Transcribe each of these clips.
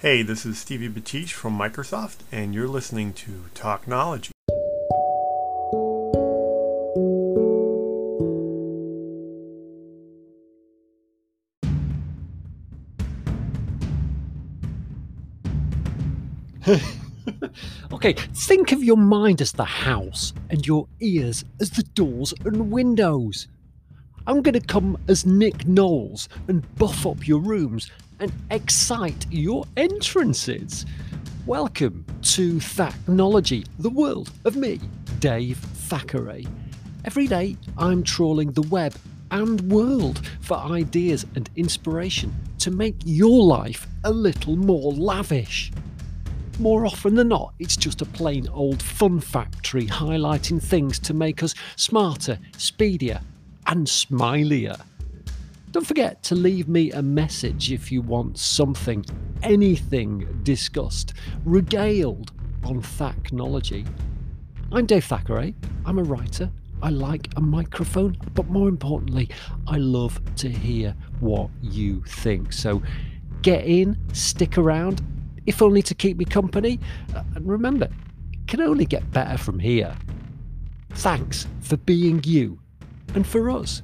Hey, this is Stevie Batish from Microsoft, and you're listening to Thachnology. okay, think of your mind as the house and your ears as the doors and windows. I'm going to come as Nick Knowles and buff up your rooms and excite your entrances. Welcome to Thachnology, the world of me, Dave Thackeray. Every day I'm trawling the web and world for ideas and inspiration to make your life a little more lavish. More often than not, it's just a plain old fun factory highlighting things to make us smarter, speedier, and smilier. Don't forget to leave me a message if you want something, anything discussed, regaled on Thachnology. I'm Dave Thackeray. I'm a writer. I like a microphone, but more importantly, I love to hear what you think. So get in, stick around, if only to keep me company. Uh, and remember, it can only get better from here. Thanks for being you. And for us,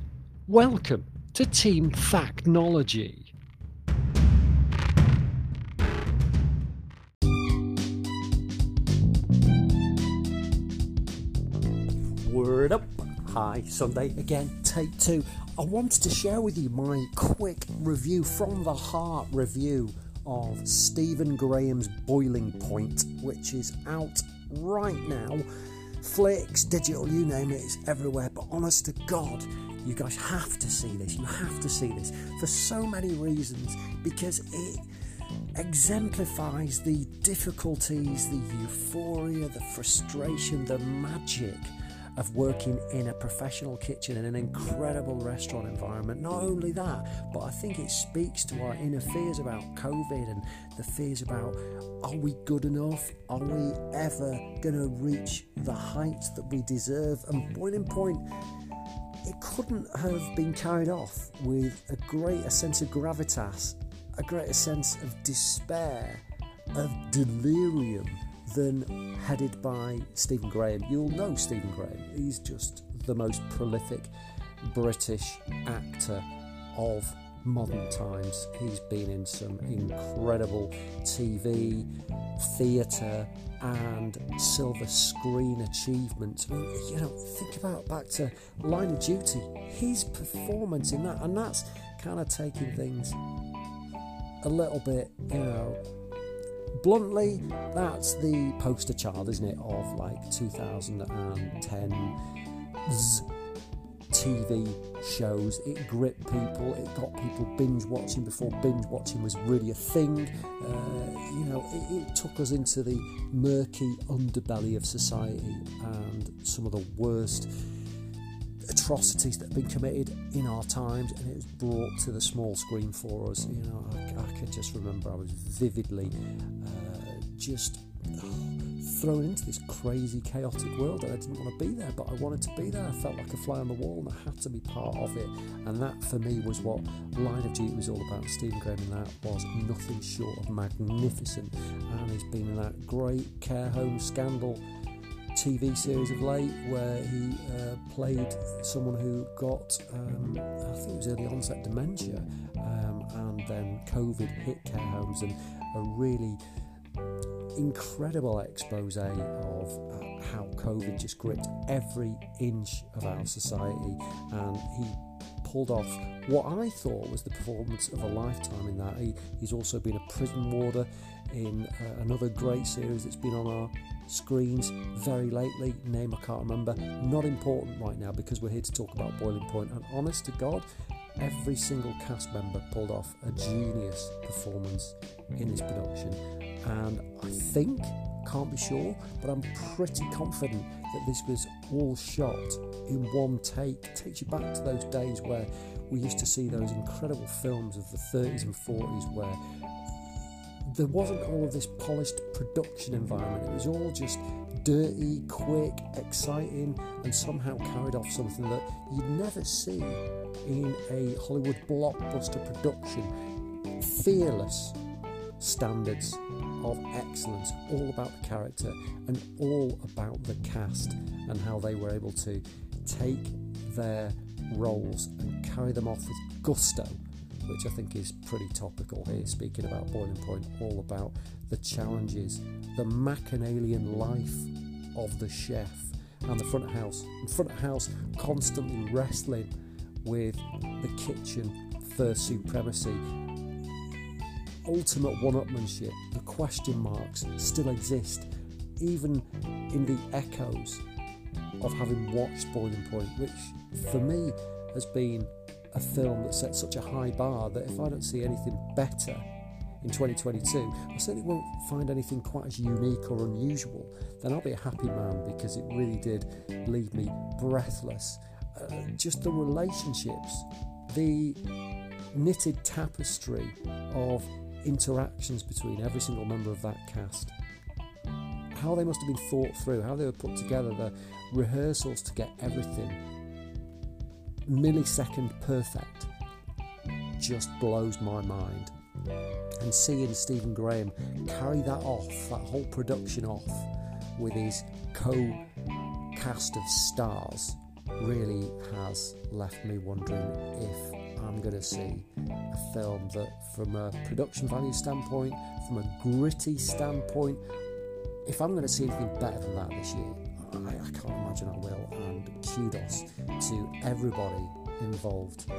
welcome to Team Thachnology. Word up. Hi, Sunday again, take two. I wanted to share with you my quick review from the heart review of Stephen Graham's Boiling Point, which is out right now. Flicks, digital, you name it, it's everywhere. But honest to God, you guys have to see this. You have to see this for so many reasons because it exemplifies the difficulties, the euphoria, the frustration, the magic of working in a professional kitchen in an incredible restaurant environment. Not only that, but I think it speaks to our inner fears about COVID and the fears about are we good enough? Are we ever going to reach the heights that we deserve? And Boiling Point, it couldn't have been carried off with a greater sense of gravitas, a greater sense of despair, of delirium than headed by Stephen Graham. You'll know Stephen Graham, he's just the most prolific British actor of modern times. He's been in some incredible TV, theatre, and silver screen achievements. You know, think about back to Line of Duty, his performance in that, and that's kind of taking things a little bit, you know, bluntly, that's the poster child, isn't it, of like 2010's TV shows. It gripped people, it got people binge watching before binge watching was really a thing. Uh, you know, it, it took us into the murky underbelly of society and some of the worst atrocities that have been committed in our times, and it was brought to the small screen for us. You know, I, I can just remember I was vividly uh, just thrown into this crazy, chaotic world, and I didn't want to be there, but I wanted to be there. I felt like a fly on the wall, and I had to be part of it. And that, for me, was what Line of Duty was all about. Stephen Graham in that was nothing short of magnificent, and he's been in that great care home scandal TV series of late where he uh, played someone who got, um, I think it was early onset dementia, um, and then COVID hit care homes, and a really incredible expose of uh, how COVID just gripped every inch of our society, and he pulled off what I thought was the performance of a lifetime in that. He, he's also been a prison warder in uh, another great series that's been on our screens very lately. Name I can't remember. Not important right now because we're here to talk about Boiling Point. And honest to God, every single cast member pulled off a genius performance in this production. And I think, can't be sure, but I'm pretty confident that this was all shot in one take. It takes you back to those days where we used to see those incredible films of the 30s and 40s where there wasn't all of this polished production environment. It was all just dirty, quick, exciting, and somehow carried off something that you'd never see in a Hollywood blockbuster production. Fearless, standards of excellence, all about the character and all about the cast and how they were able to take their roles and carry them off with gusto, which I think is pretty topical here, speaking about Boiling Point, all about the challenges, the Machiavellian life of the chef and the front house. And front house constantly wrestling with the kitchen for supremacy. Ultimate one upmanship, the question marks still exist, even in the echoes of having watched Boiling Point, which for me has been a film that set such a high bar that if I don't see anything better in 2022, I certainly won't find anything quite as unique or unusual. Then I'll be a happy man because it really did leave me breathless. Uh, just the relationships, the knitted tapestry of interactions between every single member of that cast. How they must have been thought through, how they were put together, the rehearsals to get everything millisecond perfect just blows my mind. And seeing Stephen Graham carry that off, that whole production off, with his co cast of stars, really has left me wondering if I'm going to see a film that, from a production value standpoint, from a gritty standpoint, if I'm going to see anything better than that this year, I, I can't imagine I will. And kudos to everybody involved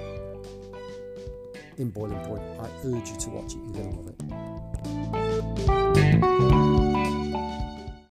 in Boiling Point. I urge you to watch it, you're going to love it.